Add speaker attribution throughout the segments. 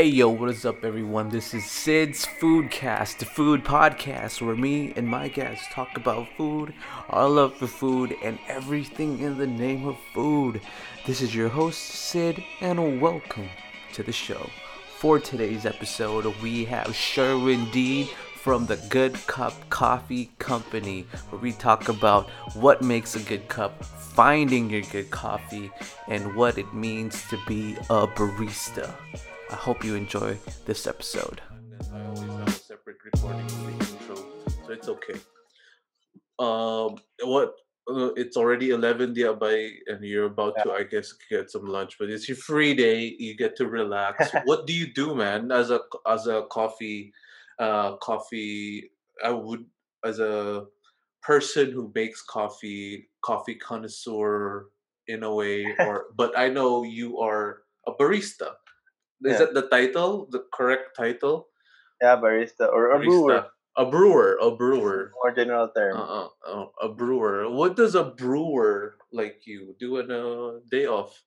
Speaker 1: Hey yo, what is up, everyone? This is Sid's Foodcast, the food podcast where me and my guests talk about food, our love for food, and everything in the name of food. This is your host, Sid, and welcome to the show. For today's episode, we have Sherwin Dean from the Good Cup Coffee Company, where we talk about what makes a good cup, finding your good coffee, and what it means to be a barista. I hope you enjoy this episode. I always have a separate recording of the intro, so it's okay. Um, what? Uh, it's already eleven by, and you're about yeah. to, I guess, get some lunch. But it's your free day. You get to relax. what do you do, man? As a as a coffee, uh, coffee. I would as a person who makes coffee, coffee connoisseur in a way, or but I know you are a barista. Is that the title? The correct title?
Speaker 2: Yeah, barista or a brewer.
Speaker 1: A brewer, a brewer.
Speaker 2: More general term.
Speaker 1: Uh, uh, a brewer. What does a brewer like you do on a day off?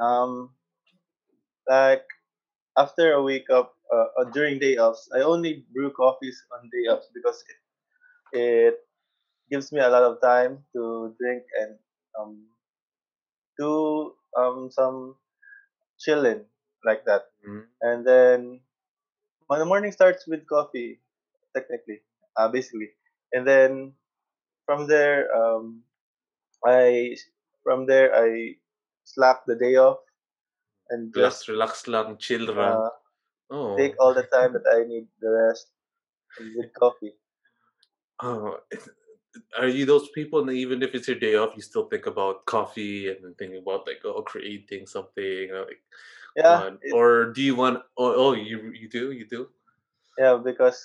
Speaker 2: Um, like after a week of uh, uh, during day offs, I only brew coffees on day offs because it, it gives me a lot of time to drink and um, do um, some chilling like that. Mm-hmm. And then when the morning starts with coffee, technically, uh, basically, and then from there, um, I from there I slack the day off
Speaker 1: and just relax, lang, chill
Speaker 2: uh, oh. Take all the time that I need the rest with coffee.
Speaker 1: Oh, are you those people? And even if it's your day off, you still think about coffee and think about like oh creating something, like
Speaker 2: yeah.
Speaker 1: or do you want? Oh, oh, you you do you do?
Speaker 2: Yeah, because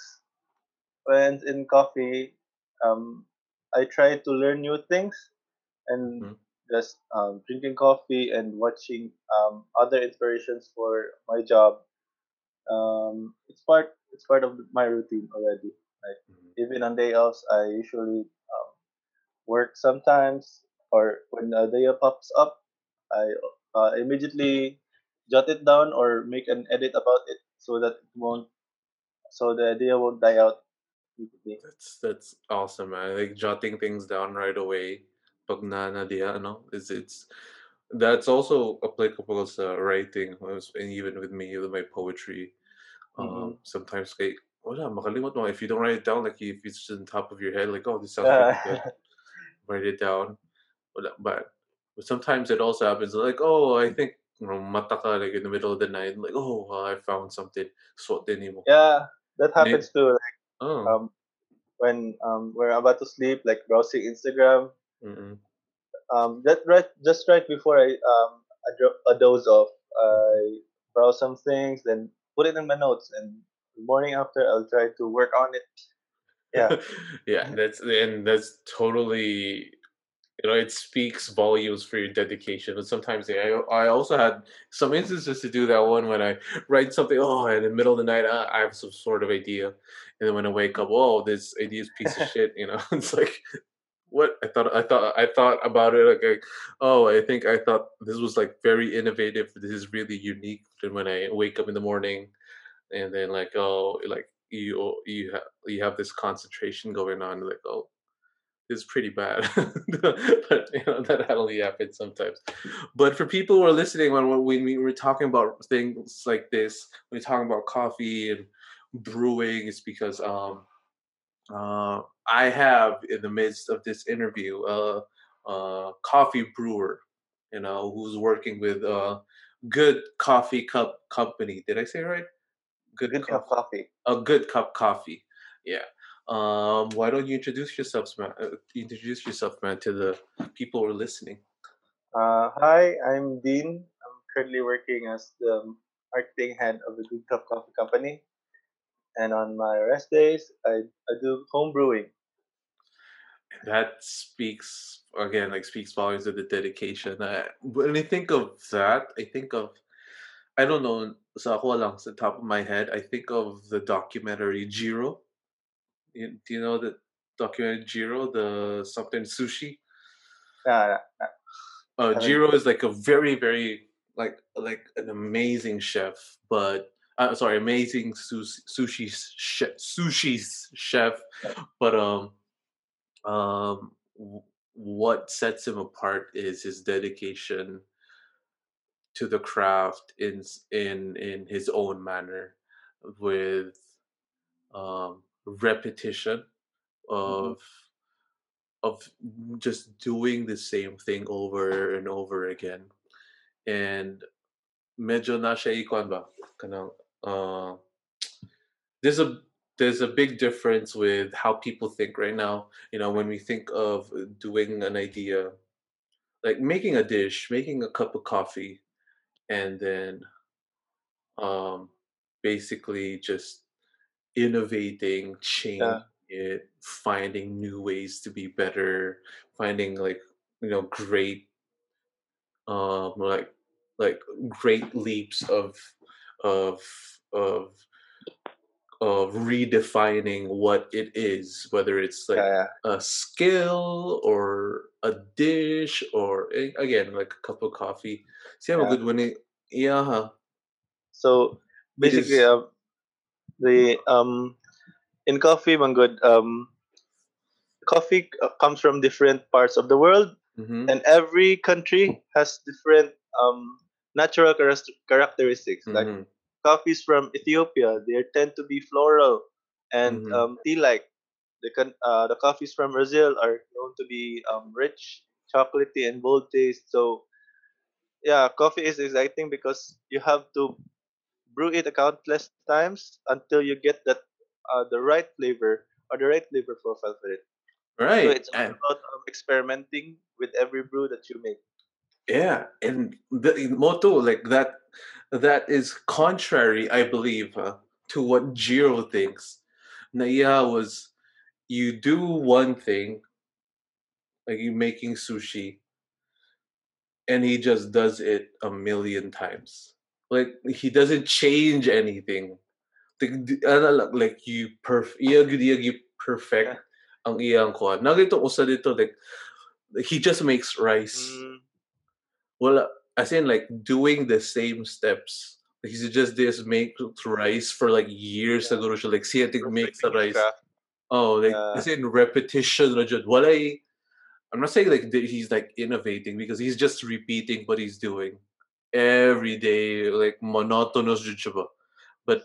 Speaker 2: when in coffee, um, I try to learn new things, and mm-hmm. just um, drinking coffee and watching um, other inspirations for my job. Um, it's part it's part of my routine already. Like mm-hmm. even on day offs, I usually um, work sometimes, or when a day pops up, I uh, immediately jot it down or make an edit about it so that it won't so the idea won't die out.
Speaker 1: That's that's awesome man. Like jotting things down right away pag na idea ano is it's that's also applicable as uh, writing and even with me with my poetry. Um, mm-hmm. sometimes like wala makalimot mo. If you don't write it down like if it's on top of your head like oh this sounds good write it down. But, but sometimes it also happens like oh I think mata ka like in the middle of the night, like, oh, I found something. So mo.
Speaker 2: Yeah, that happens too. Like, oh. um, when um we're about to sleep, like browsing Instagram. Mm-mm. Um, that right, just right before I um I dro- a doze off, I browse some things, then put it in my notes, and the morning after I'll try to work on it. Yeah,
Speaker 1: yeah, that's and that's totally you know it speaks volumes for your dedication but sometimes I, I also had some instances to do that one when i write something oh in the middle of the night uh, i have some sort of idea. And then when i wake up oh this idea is piece of shit you know? It's like what? I thought i thought i thought about it like, like oh i think i thought this was like very innovative this is really unique and when i wake up in the morning and then like oh like you you have you have this concentration going on like oh is pretty bad. but you know that only happens sometimes. But for people who are listening, when we we're talking about things like this, when we're talking about coffee and brewing, it's because um uh I have in the midst of this interview a uh, uh, coffee brewer, you know, who's working with a good coffee cup company. Did I say right?
Speaker 2: Good, good cup coffee.
Speaker 1: A good cup coffee. Yeah. Um, why don't you introduce yourself, man? Uh, introduce yourself, man, to the people who are listening.
Speaker 2: Uh, hi, I'm Dean. I'm currently working as the marketing head of the Good Cup Coffee Company, and on my rest days, I I do home brewing.
Speaker 1: That speaks again, like speaks volumes of the dedication. Uh, when I think of that, I think of I don't know sa ako lang sa top of my head. I think of the documentary Jiro you, do you know the documentary Jiro, the something sushi?
Speaker 2: Uh,
Speaker 1: uh, Jiro is like a very, very like like an amazing chef, but uh, sorry, amazing sushi sushi chef, sushi chef, but um um what sets him apart is his dedication to the craft in in in his own manner with um repetition
Speaker 2: Mm-hmm.
Speaker 1: of of just doing the same thing over and over again. And medyo na siya ikuan ba? Kanang uh there's a there's a big difference with how people think right now. You know when we think of doing an idea like making a dish making a cup of coffee and then um basically just innovating
Speaker 2: Yeah,
Speaker 1: changing it finding new ways to be better finding like you know great um like like great leaps of of of of redefining what it is whether it's like
Speaker 2: yeah, yeah,
Speaker 1: a skill or a dish or again like a cup of coffee see i'm a
Speaker 2: yeah.
Speaker 1: good one yeah.
Speaker 2: So basically,
Speaker 1: is
Speaker 2: uh, the um in coffee, Manggod, um, coffee comes from different parts of the world,
Speaker 1: mm-hmm,
Speaker 2: and every country has different um natural characteristics. Like
Speaker 1: mm-hmm,
Speaker 2: coffees from Ethiopia, they tend to be floral and
Speaker 1: mm-hmm.
Speaker 2: um, tea-like. The uh, the coffees from Brazil are known to be um, rich, chocolatey, and bold taste. So yeah, coffee is exciting because you have to brew it a countless times until you get that uh, the right flavor or the right flavor profile for it.
Speaker 1: Right.
Speaker 2: So it's all
Speaker 1: and
Speaker 2: about um, experimenting with every brew that you make.
Speaker 1: yeah and the motto like that that is contrary i believe uh, to what jiro thinks naya was you do one thing like you making sushi and he just does it a million times like he doesn't change anything. Like, ano lang, like you perf iyag iyag you perfect
Speaker 2: Yeah.
Speaker 1: ang iyang kuan nagito usa dito like he just makes rice.
Speaker 2: Mm,
Speaker 1: well as in like doing the same steps. Like he just this make rice for like years
Speaker 2: yeah.
Speaker 1: ago siya. Like siya tig make
Speaker 2: Perfecting
Speaker 1: sa rice. oh like
Speaker 2: Yeah.
Speaker 1: as in repetition na jud walay I'm not saying like he's like innovating because he's just repeating what he's doing every day, like monotonous siya. But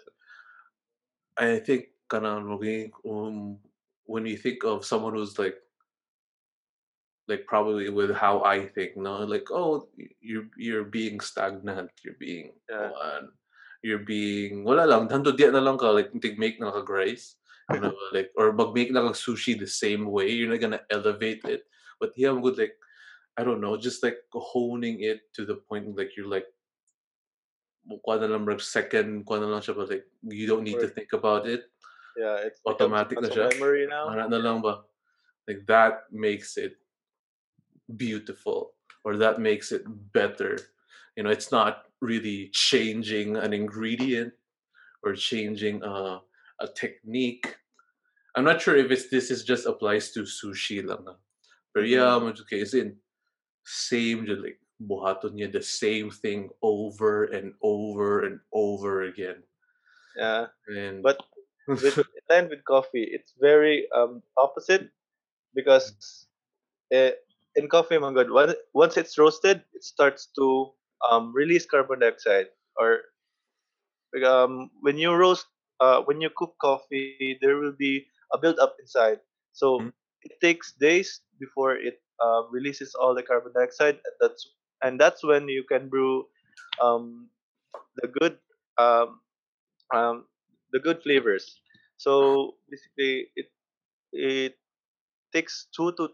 Speaker 1: I think um, when you think of someone who's like like probably with how I think, no, like oh you're you're being stagnant, you're being
Speaker 2: Yeah.
Speaker 1: uh, you're being wala lang tanto di na lang ka like make na ka rice, you know, like or mag make na kag sushi the same way, you're not gonna elevate it. But yeah, I'm good like I don't know, just like honing it to the point like you're like lang mag second kuha na lang siya but like you don't need to think about it.
Speaker 2: yeah, it's
Speaker 1: Automatic
Speaker 2: muscle
Speaker 1: siya.
Speaker 2: memory now.
Speaker 1: Na lang ba? Like that makes it beautiful or that makes it better. You know, it's not really changing an ingredient or changing a, a technique. I'm not sure if it's this is just applies to sushi lang. ah. But yeah,
Speaker 2: Mm,
Speaker 1: I'm okay. It's in same like buhaton niya the same thing over and over and over again.
Speaker 2: yeah.
Speaker 1: And
Speaker 2: But with line with coffee, it's very um opposite because uh, in coffee, my God, once once it's roasted, it starts to um release carbon dioxide. Or um when you roast, uh when you cook coffee, there will be a build up inside. So
Speaker 1: Mhm,
Speaker 2: it takes days before it uh, releases all the carbon dioxide. and That's and that's when you can brew um the good um um the good flavors. So basically, it it takes two to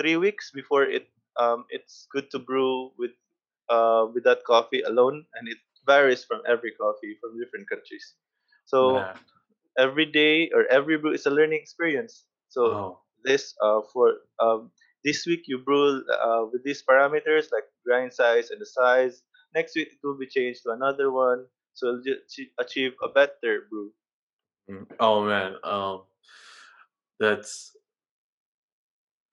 Speaker 2: three weeks before it um it's good to brew with uh with that coffee alone, and it varies from every coffee from different countries. So
Speaker 1: man.
Speaker 2: every day or every brew is a learning experience. So
Speaker 1: Oh.
Speaker 2: this uh for um this week you brew uh, with these parameters like grind size and the size. Next week it will be changed to another one, so you'll achieve a better brew.
Speaker 1: mm, Oh man. Um that's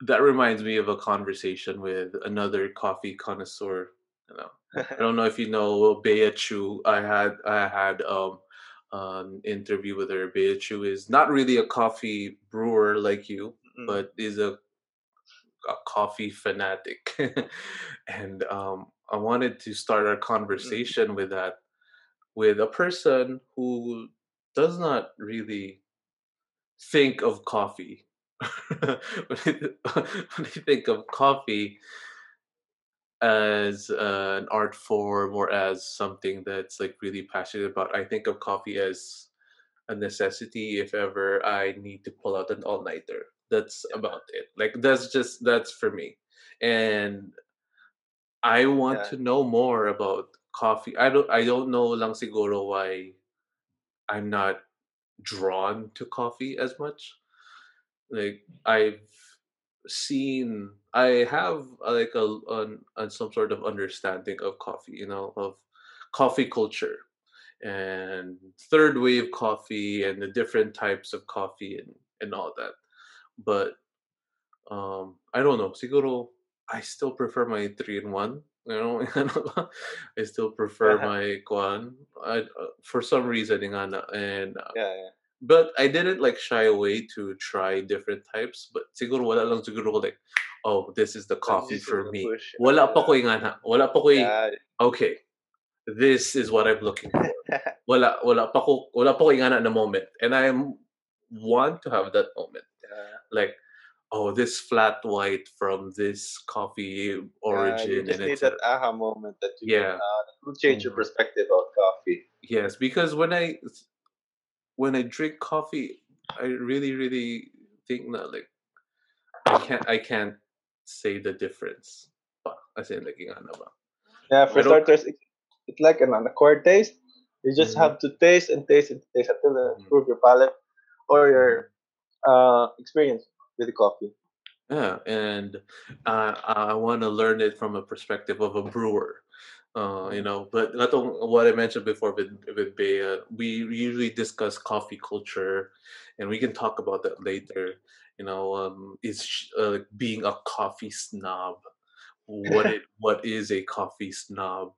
Speaker 1: that reminds me of a conversation with another coffee connoisseur, you know. I don't know if you know Bea Chu. I had I had um an interview with her. Bea Chu is not really a coffee brewer like you,
Speaker 2: Mm.
Speaker 1: but is a a coffee fanatic. and um I wanted to start our
Speaker 2: Mm.
Speaker 1: conversation with that with a person who does not really think of coffee. when, you, when you think of coffee as uh, an art form or as something that's like really passionate about, I think of coffee as a necessity if ever I need to pull out an all nighter. That's
Speaker 2: Yeah.
Speaker 1: about it. Like that's just that's for me. And I want
Speaker 2: Yeah.
Speaker 1: to know more about coffee. I don't I don't know lang siguro why I'm not drawn to coffee as much. Like I've seen I have uh, like a, an, an some sort of understanding of coffee, you know, of coffee culture and third wave coffee and the different types of coffee and and all that. But um I don't know, siguro I still prefer my 3 in 1. You know, I still prefer
Speaker 2: Yeah.
Speaker 1: my kwan. I, uh, for some reason nga na, and
Speaker 2: Yeah. Yeah.
Speaker 1: but I didn't like shy away to try different types. But siguro wala lang siguro like, oh, this is the coffee for me.
Speaker 2: push.
Speaker 1: Wala pa
Speaker 2: Yeah.
Speaker 1: ko ana. Wala pa ko
Speaker 2: Yeah.
Speaker 1: okay, this is what I'm looking for. Wala, wala pa ko, wala pa ko yung na moment. And I want to have that moment. Like, oh, this flat white from this coffee origin
Speaker 2: Yeah, you just
Speaker 1: and
Speaker 2: need that aha moment that you
Speaker 1: Yeah.
Speaker 2: can, uh, will change your
Speaker 1: Mhm.
Speaker 2: perspective on coffee.
Speaker 1: Yes, because when I when I drink coffee, I really, really think that like I can't I can't say the difference. As in like yung ano ba.
Speaker 2: Yeah, for starters, it's, it's like an acquired taste. You just
Speaker 1: Mhm,
Speaker 2: have to taste and taste and taste until you
Speaker 1: mhm,
Speaker 2: improve your palate or your
Speaker 1: mhm.
Speaker 2: Uh, experience with the coffee.
Speaker 1: Yeah, and uh, I want to learn it from a perspective of a brewer. Uh, you know, but katong what I mentioned before with with Bea, we usually discuss coffee culture, and we can talk about that later. You know, um, is uh, being a coffee snob what it what is a coffee snob?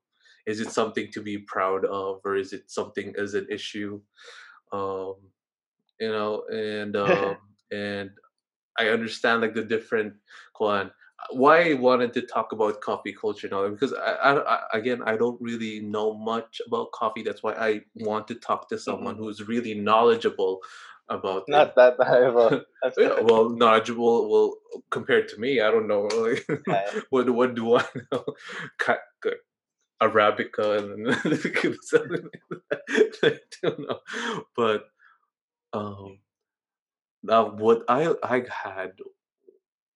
Speaker 1: Is it something to be proud of, or is it something as an issue? Um, you know, and um, and I understand like the different one. Why I wanted to talk about coffee culture now because I, I, I again I don't really know much about coffee. That's why I want to talk to someone
Speaker 2: Mm-mm.
Speaker 1: who's really knowledgeable about it.
Speaker 2: Not that I have a.
Speaker 1: Yeah, well, knowledgeable. Well, compared to me, I don't know. like,
Speaker 2: yeah,
Speaker 1: what what do I know? Arabica and something. I don't know, but um, now what I I had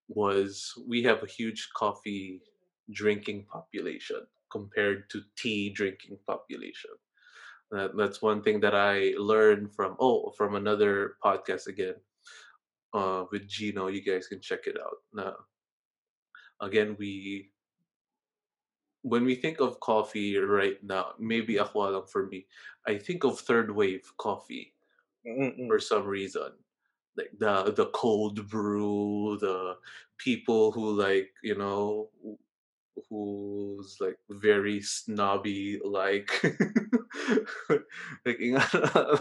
Speaker 1: was we have a huge coffee drinking population compared to tea drinking population. That, that's one thing that I learned from oh from another podcast again uh with Gino. You guys can check it out. Now again we when we think of coffee right now, maybe ako for me, I think of third wave coffee
Speaker 2: Mm-mm.
Speaker 1: for some reason. Like the the cold brew, the people who like, you know, who's like very snobby like like,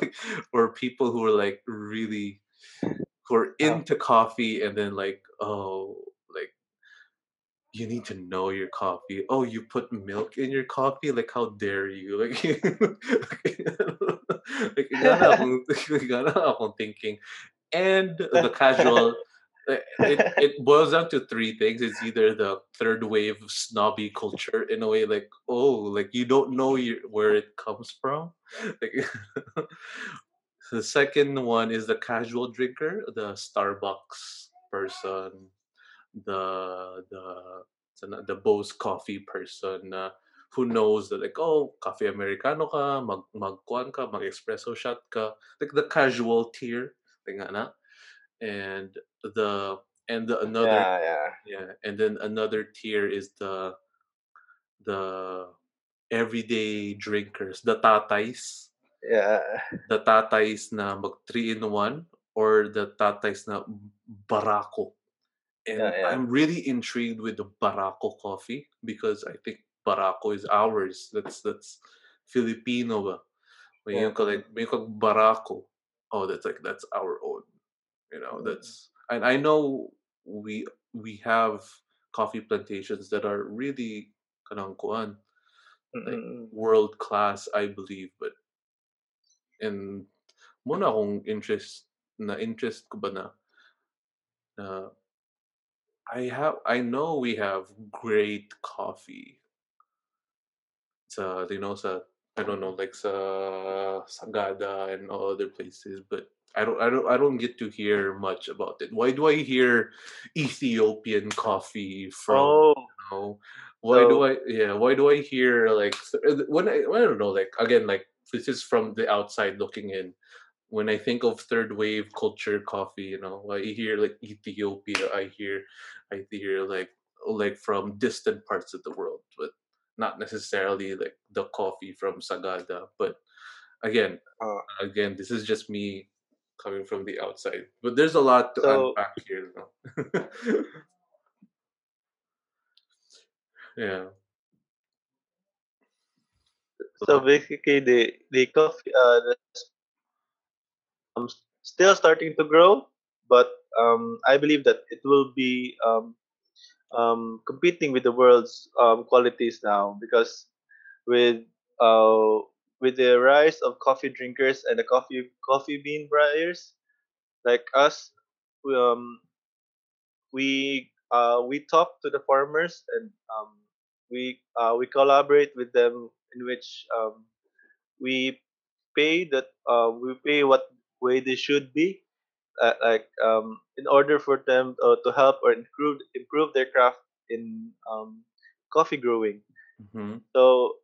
Speaker 1: like or people who are like really who are
Speaker 2: Uh,
Speaker 1: into coffee and then like oh like you need to know your coffee. Oh, you put milk in your coffee? Like, how dare you? Like, like, gana akong, gana akong thinking. And the casual, eh, it, it boils down to three things. It's either the third wave snobby culture in a way, like, oh, like you don't know your, where it comes from. Like, the second one is the casual drinker, the Starbucks person, the the the Bo's coffee person na who knows that like oh coffee americano ka mag magkuan ka mag espresso shot ka. Like the casual tier nga na? And the and the another
Speaker 2: yeah, yeah,
Speaker 1: yeah and then another tier is the the everyday drinkers the tatays
Speaker 2: yeah.
Speaker 1: the tatays na mag 3 in 1 or the tatays na barako.
Speaker 2: Yeah,
Speaker 1: and
Speaker 2: yeah.
Speaker 1: I'm really intrigued with the Barako coffee because I think barako is ours. That's that's Filipino ba? When you like may barako. Oh, that's like that's our own. You know, that's and I know we we have coffee plantations that are really kanang kuan like world class I believe but and muna akong interest na interest ko ba na uh, I have I know we have great coffee sa uh, you know sa uh, I don't know like sa uh, Sagada and all other places but I don't I don't I don't get to hear much about it. Why do I hear Ethiopian coffee from oh. you know why so, do I yeah why do I hear like uh, when I, I don't know like again like this is from the outside looking in when I think of third wave culture coffee, you know, I hear like Ethiopia, I hear, I hear like like from distant parts of the world, but not necessarily like the coffee from Sagada. But again, uh, again, this is just me coming from the outside. But there's a lot to so, unpack here. You know? yeah.
Speaker 2: So basically, the the coffee uh, um, still starting to grow, but um, I believe that it will be um, um, competing with the world's um, qualities now because with uh, with the rise of coffee drinkers and the coffee coffee bean buyers like us, we, um, we uh, we talk to the farmers and um, we uh, we collaborate with them in which um, we pay that uh, we pay what way they should be uh, like um, in order for them uh, to help or improve improve their craft in um, coffee growing. Mm-hmm. So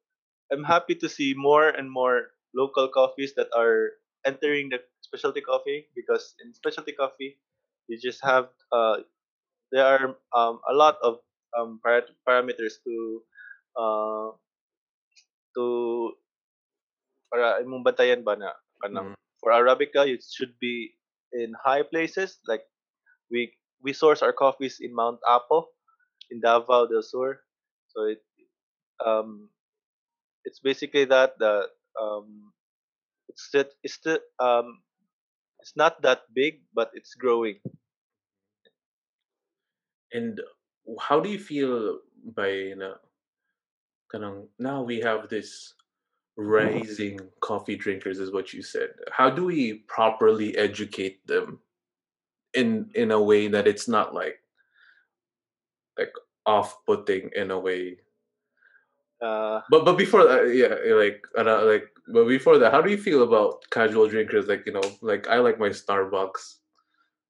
Speaker 2: I'm happy to see more and more local coffees that are entering the specialty coffee because in specialty coffee you just have uh, there are um, a lot of um, parameters to uh, to para imong bantayan ba na kanang mm-hmm for Arabica, it should be in high places. Like we we source our coffees in Mount Apo, in Davao del Sur. So it um, it's basically that the um, it's that it's the um, it's not that big, but it's growing.
Speaker 1: And how do you feel by you know, now we have this rising coffee drinkers is what you said. How do we properly educate them in in a way that it's not like like off-putting in a way? Uh, but but before that yeah like uh, like but before that how do you feel about casual drinkers like you know like i like my starbucks.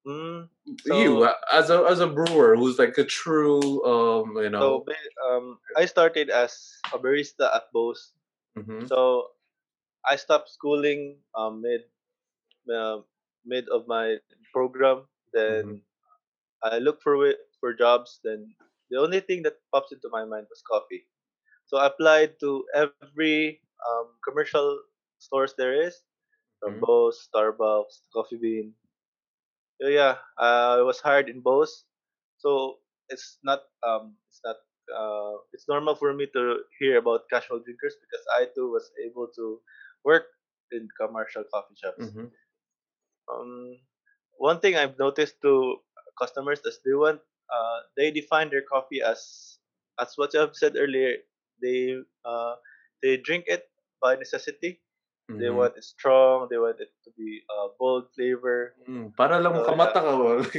Speaker 1: Mm, so, you as a as a brewer who's like a true um you know
Speaker 2: so um i started as a barista at Bo's Mm-hmm. So I stopped schooling um, mid uh, mid of my program. Then mm-hmm. I looked for for jobs. Then the only thing that pops into my mind was coffee. So I applied to every um, commercial stores there is, from mm-hmm. Bo's, Starbucks, Coffee Bean. So yeah, I was hired in Bo's. So it's not um, it's not uh, it's normal for me to hear about casual drinkers because I too was able to work in commercial coffee shops. Mm-hmm. Um, one thing I've noticed to customers is they want uh, they define their coffee as as what I've said earlier. They uh, they drink it by necessity. Mm-hmm. They want it strong. They want it to be uh, bold flavor.
Speaker 1: Mm, para lang uh, kamata ka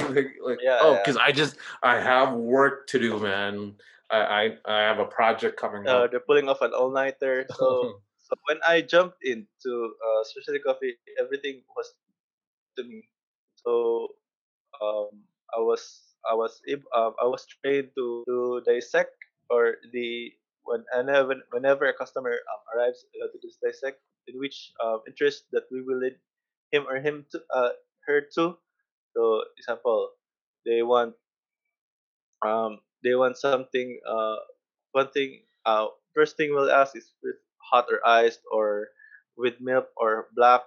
Speaker 1: like, like, yeah, oh, because yeah. I just I have work to do, man. I I, I have a project coming
Speaker 2: uh, up. They're pulling off an all nighter. So, so when I jumped into uh, specialty coffee, everything was to me. So um, I was I was um, I was trained to to dissect or the when whenever whenever a customer um, arrives uh, to this dissect in which uh, interest that we will lead him or him to uh, her to. So example, they want um they want something uh one thing uh first thing we'll ask is with hot or iced or with milk or black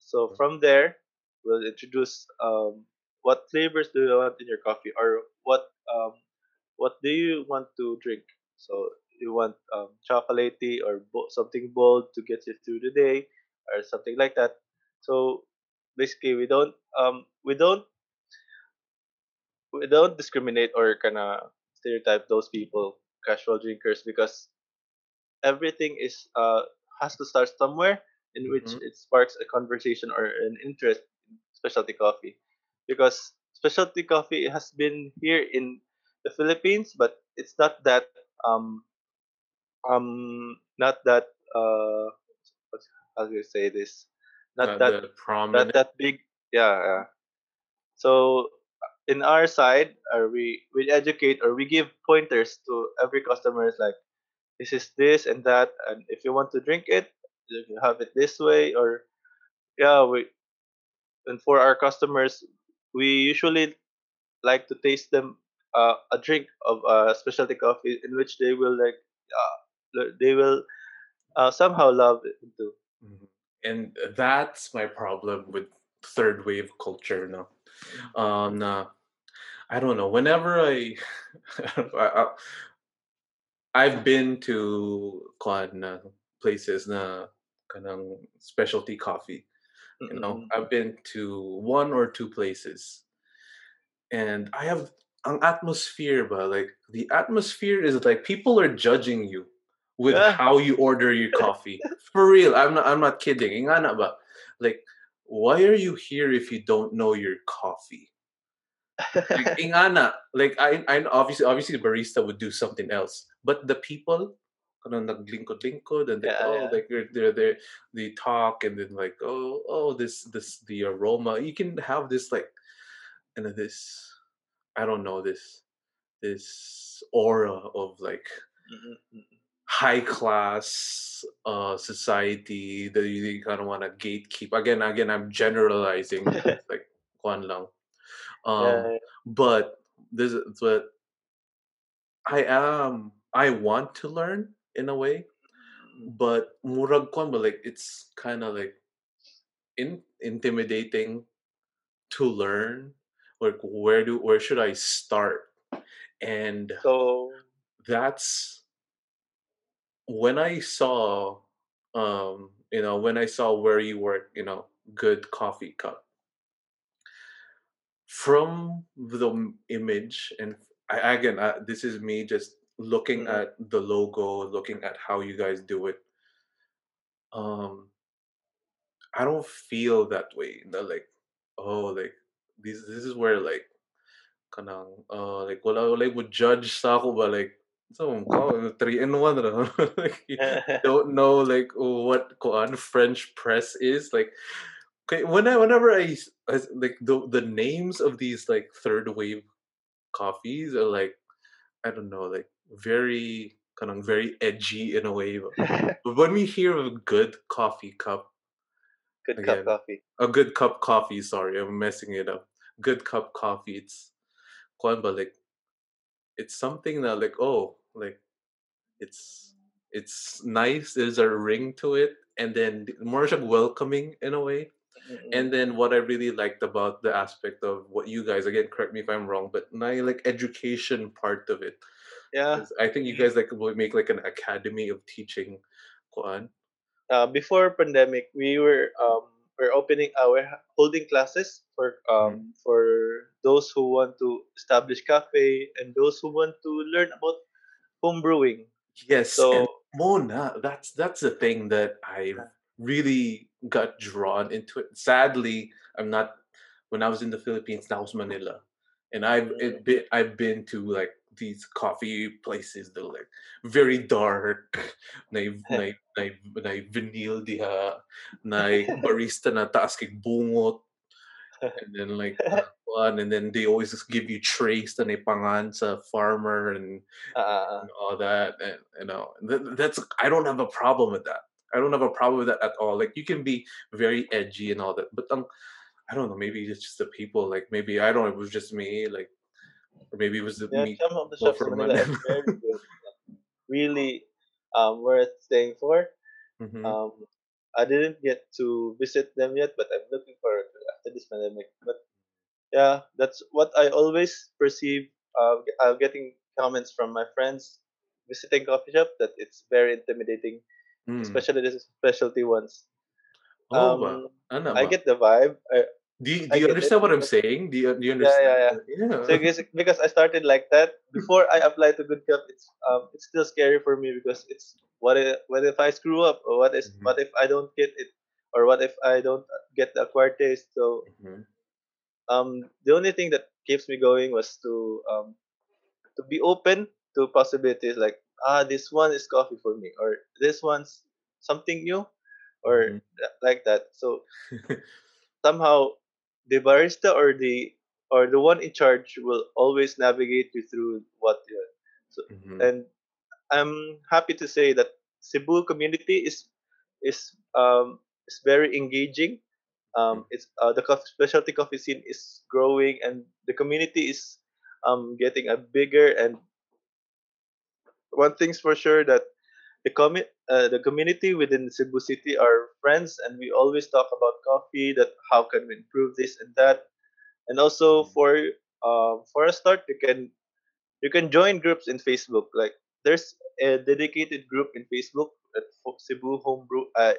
Speaker 2: so mm-hmm. from there we'll introduce um what flavors do you want in your coffee or what um what do you want to drink so you want um, chocolatey or bo- something bold to get you through the day or something like that. So basically, we don't um we don't we don't discriminate or kind of stereotype those people casual drinkers because everything is uh has to start somewhere in which
Speaker 1: Mhm.
Speaker 2: it sparks a conversation or an interest in specialty coffee because specialty coffee has been here in the Philippines but it's not that um um not that uh how do you say this not
Speaker 1: Not
Speaker 2: that
Speaker 1: the
Speaker 2: not that big yeah, yeah. so in our side uh, we we educate or we give pointers to every customer is like this is this and that and if you want to drink it you can have it this way or yeah we and for our customers we usually like to taste them uh, a drink of uh, specialty coffee in which they will like uh, they will uh, somehow love it too
Speaker 1: Mhm. And that's my problem with third wave culture now. Um, na, I don't know. Whenever I, I, I've been to kwan na places na kanang specialty coffee. You know. I've been to one or two places, and I have ang atmosphere, but like the atmosphere is like people are judging you with
Speaker 2: ah.
Speaker 1: how you order your coffee. For real, I'm not. I'm not kidding. Nga na ba? Like, why are you here if you don't know your coffee? Like, ingana, like I, I obviously, obviously, the barista would do something else, but the people, kanang naglingkod-lingkod, and like,
Speaker 2: yeah
Speaker 1: oh,
Speaker 2: yeah
Speaker 1: like they're, they're, they're, they talk, and then like, oh, oh, this, this, the aroma. You can have this like, and then this, I don't know, this, this aura of like
Speaker 2: mm-mm.
Speaker 1: high class uh society that you, you kind of want to gatekeep. Again, again, I'm generalizing, like, kwan lang. Um,
Speaker 2: yeah
Speaker 1: but this is but I am I want to learn in a way,
Speaker 2: Mm,
Speaker 1: but murag kwan but like it's kind of like in intimidating to learn. Like where do where should I start? And
Speaker 2: so
Speaker 1: that's when I saw um you know when I saw where you work, you know, good coffee cup from the image and I, again uh, this is me just looking
Speaker 2: mm,
Speaker 1: at the logo looking at how you guys do it. Um i don't feel that way the like oh like this this is where like kanang uh like wala wala would judge sa ako ba like so ko three in one like you don't know like what kuan french press is like okay when I, whenever i like the the names of these like third wave coffees are like I don't know, like very kind of very edgy in a way. But but when we hear a good coffee cup,
Speaker 2: good cup coffee
Speaker 1: a good cup coffee, sorry, I'm messing it up. Good cup coffee, it's ba, like it's something that like oh like it's it's nice. There's a ring to it, and then more like welcoming in a way.
Speaker 2: Mm-mm.
Speaker 1: And then what I really liked about the aspect of what you guys again, correct me if I'm wrong, but my like education part of it
Speaker 2: Yeah.
Speaker 1: I think you guys like will make like an academy of teaching Quran.
Speaker 2: uh, before pandemic, we were um, we're opening our holding classes for um, for those who want to establish cafe and those who want to learn about home brewing.
Speaker 1: Yes,
Speaker 2: So
Speaker 1: Mona, that's that's the thing that I really got drawn into it. Sadly, I'm not when I was in the Philippines, that was Manila. And I've
Speaker 2: mm,
Speaker 1: it been I've been to like these coffee places that are like very dark, na na na, na vinyl diha, na barista na taas kay bungot, And then like one, and then they always just give you trace na pangan sa farmer and,
Speaker 2: uh,
Speaker 1: and all that. And you know, th- that's I don't have a problem with that. I don't have a problem with that at all. Like you can be very edgy and all that, but um, I don't know. Maybe it's just the people. Like maybe I don't know. It was just me. Like or maybe it was the
Speaker 2: yeah,
Speaker 1: me
Speaker 2: some of the
Speaker 1: from
Speaker 2: Manila are
Speaker 1: Manila.
Speaker 2: very good, really um, worth staying for.
Speaker 1: hmm
Speaker 2: Um, I didn't get to visit them yet, but I'm looking forward to after this pandemic. But yeah, that's what I always perceive. Uh, uh, getting comments from my friends. visiting coffee shop that it's very intimidating,
Speaker 1: Mm.
Speaker 2: especially the specialty ones.
Speaker 1: Oh?
Speaker 2: Um,
Speaker 1: Ano
Speaker 2: I get the vibe. I,
Speaker 1: Do you, do you
Speaker 2: get it
Speaker 1: understand what I'm saying? Do you, do you understand?
Speaker 2: yeah, yeah.
Speaker 1: Yeah.
Speaker 2: So because, because I started like that before I applied to Good Cup, it's um it's still scary for me because it's what if what if I screw up or what is
Speaker 1: Mhm.
Speaker 2: what if I don't get it or what if I don't get the acquired taste. So
Speaker 1: Mhm.
Speaker 2: um the only thing that keeps me going was to um to be open to possibilities like ah this one is coffee for me or this one's something new or
Speaker 1: Mhm.
Speaker 2: th- like that. So somehow the barista or the or the one in charge will always navigate you through what you so
Speaker 1: Mhm.
Speaker 2: and I'm happy to say that Cebu community is is um is very engaging. Um, it's uh, the coffee, specialty coffee scene is growing and the community is um getting a bigger and one thing's for sure that the commu- uh, the community within Cebu City are friends and we always talk about coffee that how can we improve this and that. And also
Speaker 1: Mhm.
Speaker 2: for um for a start you can you can join groups in Facebook. Like there's a dedicated group in Facebook at Cebu Homebrew uh,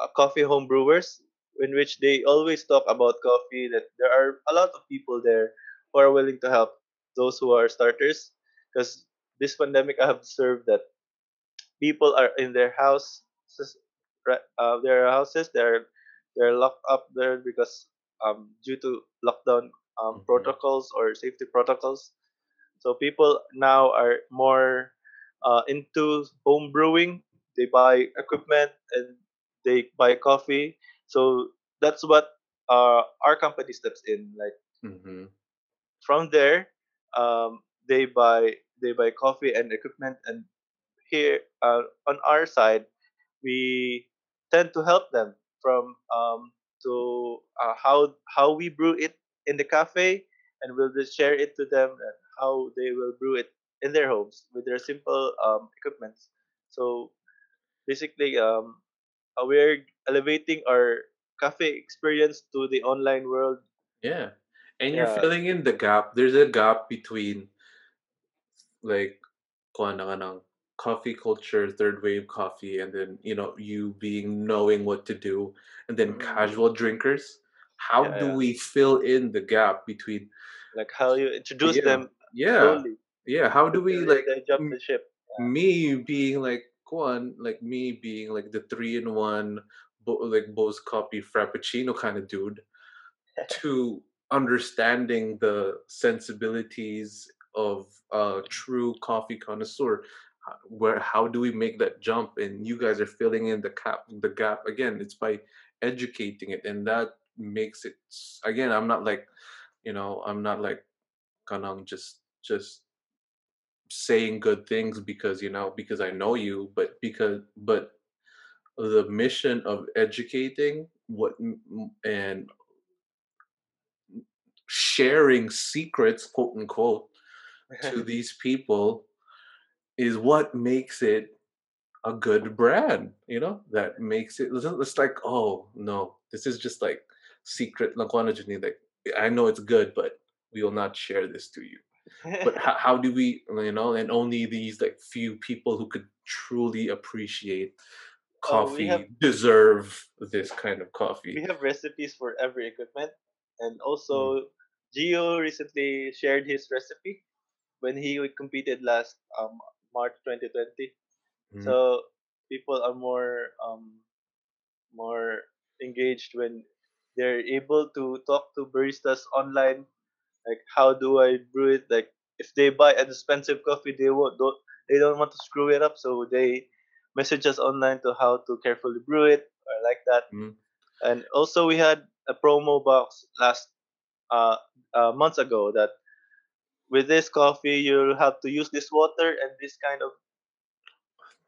Speaker 2: uh, Coffee Homebrewers in which they always talk about coffee that there are a lot of people there who are willing to help those who are starters. Because this pandemic I have observed that people are in their houses, uh, their houses they're they're locked up there because um due to lockdown um,
Speaker 1: Mhm.
Speaker 2: protocols or safety protocols so people now are more uh, into home brewing they buy equipment and they buy coffee so that's what uh, our company steps in like
Speaker 1: Mhm.
Speaker 2: from there um, they buy they buy coffee and equipment and here uh, on our side we tend to help them from um, to uh, how how we brew it in the cafe and we'll just share it to them and how they will brew it in their homes with their simple um, equipments so basically um, uh, we're elevating our cafe experience to the online world
Speaker 1: Yeah. And you're filling in the gap. There's a gap between like ng coffee culture, third wave coffee, and then you know you being knowing what to do, and then
Speaker 2: mm,
Speaker 1: casual drinkers. How
Speaker 2: yeah
Speaker 1: do
Speaker 2: yeah
Speaker 1: we fill in the gap between
Speaker 2: like how you introduce
Speaker 1: yeah
Speaker 2: them
Speaker 1: yeah
Speaker 2: slowly
Speaker 1: yeah? How do we like
Speaker 2: they jump the ship
Speaker 1: me being like one like me being like the three in one bo- like Bo's coffee frappuccino kind of dude to understanding the sensibilities of a true coffee connoisseur. Where how do we make that jump? And you guys are filling in the cap the gap again. It's by educating it and that makes it again i'm not like you know i'm not like kanang just just saying good things because you know because i know you but because but the mission of educating what and sharing secrets, quote unquote, to these people is what makes it a good brand, you know, that makes it, it's like, oh no, this is just like secret lang ko ano dyan like I know it's good, but we will not share this to you. But how, how do we, you know, and only these like few people who could truly appreciate
Speaker 2: oh have
Speaker 1: coffee deserve this kind of coffee.
Speaker 2: we have recipes for every equipment and
Speaker 1: Mm,
Speaker 2: also Gio recently shared his recipe when he competed last um, March 2020
Speaker 1: mhm,
Speaker 2: so people are more um, more engaged when they're able to talk to baristas online. Like how do I brew it? Like if they buy an expensive coffee they won't don't they don't want to screw it up. So they message us online to how to carefully brew it or like that.
Speaker 1: Mhm.
Speaker 2: and also we had a promo box last uh, uh months ago that with this coffee you'll have to use this water and this kind of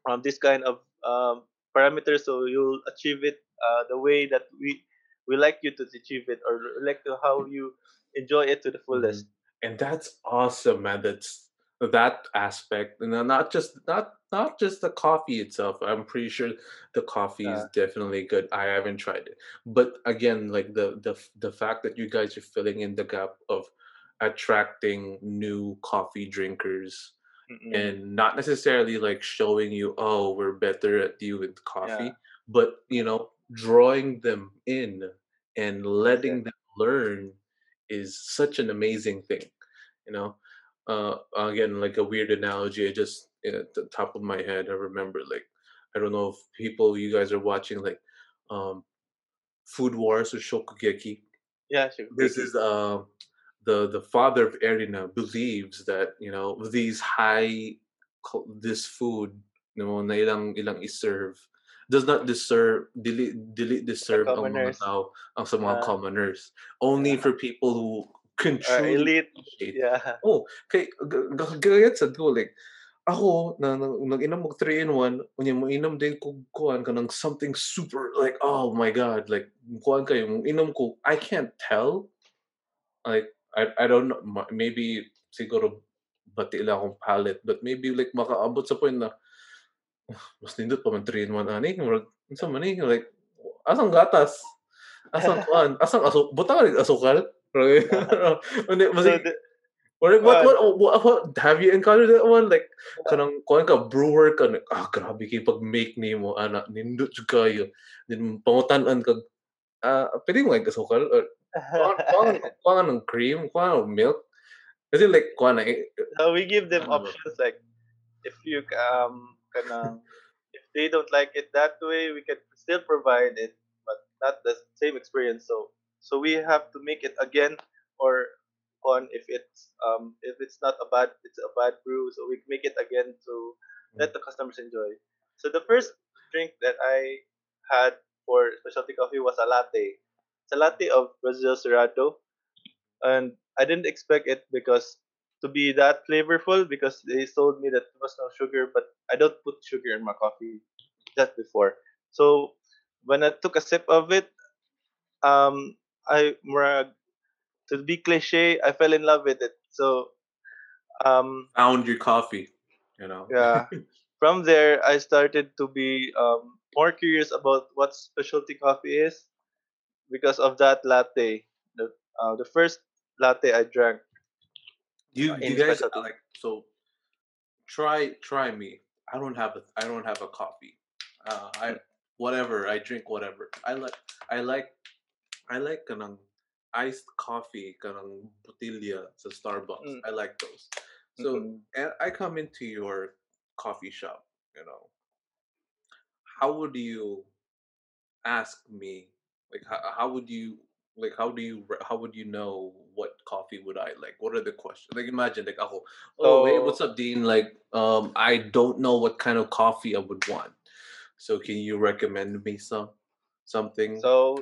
Speaker 2: um, this kind of um, parameters so you'll achieve it uh, the way that we we like you to achieve it or like to how you enjoy it to the
Speaker 1: Mhm.
Speaker 2: fullest
Speaker 1: And that's awesome, man. That's that aspect, and not just not not just the coffee itself. I'm pretty sure the coffee is
Speaker 2: uh,
Speaker 1: definitely good. I haven't tried it, but again, like the the the fact that you guys are filling in the gap of attracting new coffee drinkers
Speaker 2: Mm-mm.
Speaker 1: and not necessarily like showing you, oh, we're better at you with coffee,
Speaker 2: Yeah.
Speaker 1: but you know, drawing them in and letting
Speaker 2: Exactly.
Speaker 1: them learn is such an amazing thing. You know, uh, again, like a weird analogy, I just at the top of my head, I remember like I don't know if people you guys are watching like um Food Wars or Shokugeki.
Speaker 2: Yeah,
Speaker 1: This is um the the father of Erina believes that you know these high this food you know na ilang ilang iserve does not deserve dili, dili deserve ang mga tao ang sa mga
Speaker 2: Uh,
Speaker 1: commoners only
Speaker 2: yeah.
Speaker 1: for people who can truly
Speaker 2: elite.
Speaker 1: appreciate
Speaker 2: Yeah.
Speaker 1: oh kay gayat sa ko like ako na na- nag-inom og 3 in 1 unya mo inom din ko kuan ka ng something super like oh my god like kuan kayo mo inom ko I can't tell like I I don't know ma- maybe siguro bati lang akong palate but maybe like makaabot sa point na "Ah, mas nindot pa man 3 in 1 ani unsa man ni like asang gatas asang kuan asang aso butang ka asukal Hindi,
Speaker 2: so
Speaker 1: masig,
Speaker 2: the,
Speaker 1: or what,
Speaker 2: uh,
Speaker 1: what, what, what, have you encountered that one? Like, kanang, kuan ka, brewer ka, like, ah, grabe kayo pag-make ni mo, ana, nindot siya kayo. Then, pangutanan ka, ah, pwede mo like asukal? Or, kuan ng cream, kuan ng milk? Kasi like, kuan eh,
Speaker 2: so we give them options like if you um kanang if they don't like it that way, we can still provide it, but not the same experience. So so we have to make it again or on if it's um if it's not a bad it's a bad brew, so we make it again to let the customers enjoy. So the first drink that I had for specialty coffee was a latte. It's a latte of Brazil Cerrado, and I didn't expect it because to be that flavorful because they told me that there was no sugar, but I don't put sugar in my coffee just before. So when I took a sip of it, um, I to be cliche, I fell in love with it. So um,
Speaker 1: found your coffee, you know?
Speaker 2: yeah, from there I started to be um, more curious about what specialty coffee is because of that latte. The uh, the first latte I drank
Speaker 1: You,
Speaker 2: uh,
Speaker 1: you guys,
Speaker 2: specialty.
Speaker 1: like, so, try, try me. I don't have a, I don't have a coffee. Uh, I, whatever, I drink whatever. I like, I like, I like kanang iced coffee, kanang botilya sa Starbucks.
Speaker 2: Mm.
Speaker 1: I like those. So,
Speaker 2: Mm-mm.
Speaker 1: and I come into your coffee shop, you know, how would you ask me, like, how, how would you, like, how do you, how would you know what coffee would I like? What are the questions? Like, imagine, like, ako, oh, hey, what's up, Dean? Like, um, I don't know what kind of coffee I would want. So, can you recommend me some, something?
Speaker 2: so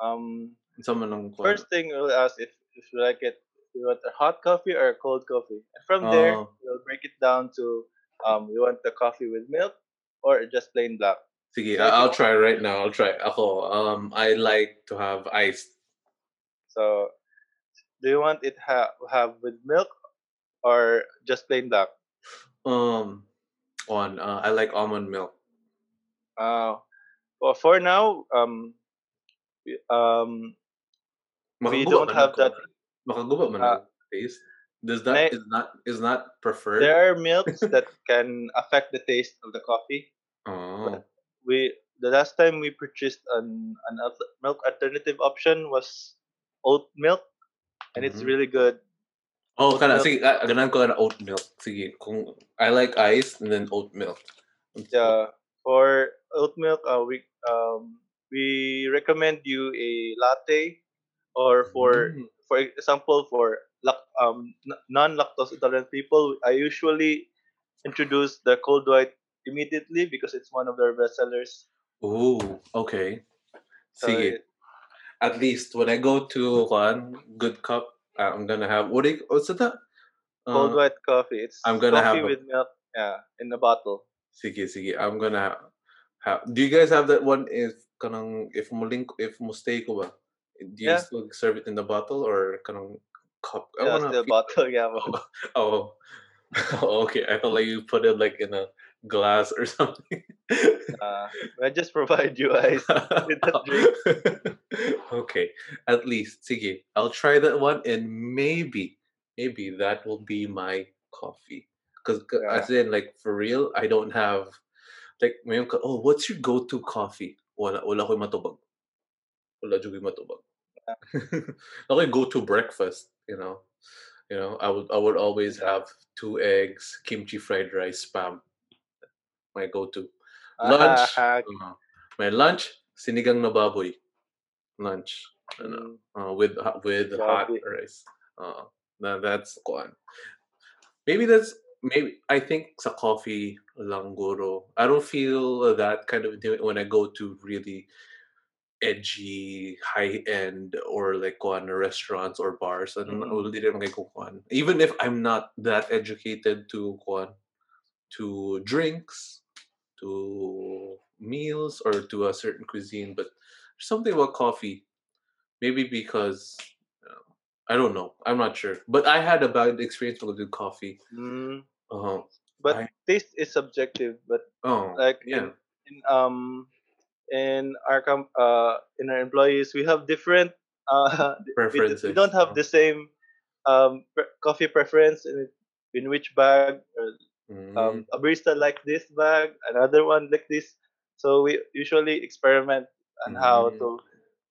Speaker 2: um
Speaker 1: Someone
Speaker 2: First thing we'll ask if, if you like it, you want a hot coffee or a cold coffee. And from there,
Speaker 1: Oh.
Speaker 2: we'll break it down to um, you want the coffee with milk or just plain black.
Speaker 1: Sige,
Speaker 2: So
Speaker 1: I-
Speaker 2: you
Speaker 1: I'll try right now. I'll try. Ako, um, I like to have ice.
Speaker 2: So, do you want it ha- have with milk or just plain black?
Speaker 1: Um, on, uh, I like almond milk.
Speaker 2: Uh, well, for now, um, we- um, we don't have that.
Speaker 1: Makaguba man
Speaker 2: Uh,
Speaker 1: taste. Does that
Speaker 2: may-
Speaker 1: is not is not preferred?
Speaker 2: there are milks that can affect the taste of the coffee.
Speaker 1: Oh,
Speaker 2: we the last time we purchased an an milk alternative option was oat milk and it's
Speaker 1: Mhm.
Speaker 2: really good
Speaker 1: oh, kana
Speaker 2: milk.
Speaker 1: sige, ah, ko na oat milk. Sige, kung I like ice and then oat milk.
Speaker 2: yeah for oat milk uh, we um we recommend you a latte or for
Speaker 1: Mm.
Speaker 2: for example for um non-lactose intolerant people i usually introduce the cold white immediately because it's one of their best sellers
Speaker 1: Ooh, okay.
Speaker 2: so
Speaker 1: Sige.
Speaker 2: it-
Speaker 1: At least when I go to one good cup, uh, I'm gonna have what you, what's that?
Speaker 2: cold
Speaker 1: Uh,
Speaker 2: white coffee it's
Speaker 1: I'm gonna
Speaker 2: coffee
Speaker 1: have a-
Speaker 2: with milk yeah in a bottle
Speaker 1: Sige, sige. I'm gonna ha- have. Do you guys have that one? If kanang if mo link if ko ba? Do you
Speaker 2: Yeah.
Speaker 1: still serve it in the bottle or kanang cup? I
Speaker 2: yeah
Speaker 1: wanna feel-
Speaker 2: bottle yeah
Speaker 1: Oh, oh, okay. I thought like you put it like in a glass or something.
Speaker 2: Uh, I just provide you ice with the drink.
Speaker 1: okay, at least sige. I'll try that one and maybe maybe that will be my coffee. Because
Speaker 2: Yeah.
Speaker 1: as in like for real, I don't have like ngayon ka, oh, what's your go-to coffee? Wala wala ko matubag. Wala ko'y matubag. ako go-to breakfast, you know. You know, I would I would always have two eggs, kimchi fried rice, spam. My go-to. Lunch,
Speaker 2: Ah,
Speaker 1: uh, my lunch, sinigang na baboy. Lunch. Ano,
Speaker 2: mm,
Speaker 1: uh, with with hot rice. Uh, na that's kuan. Maybe that's maybe I think sa coffee lang guro. I don't feel that kind of when I go to really edgy, high end or like kuan restaurants or bars. I don't know, hindi rin ko. Even if I'm not that educated to kuan to drinks, to meals or to a certain cuisine, but something about coffee Maybe because uh, I don't know. I'm not sure. But I had a bad experience with coffee.
Speaker 2: mm.
Speaker 1: Uh,
Speaker 2: But
Speaker 1: I-
Speaker 2: taste is subjective. But
Speaker 1: oh,
Speaker 2: like
Speaker 1: yeah.
Speaker 2: in, in um in our com- uh in our employees, we have different uh we,
Speaker 1: Preferences.
Speaker 2: we don't have
Speaker 1: uh,
Speaker 2: the same um pre- coffee preference in in which bag or
Speaker 1: mm,
Speaker 2: um, a barista like this bag, another one like this. So we usually experiment on how
Speaker 1: Mm.
Speaker 2: to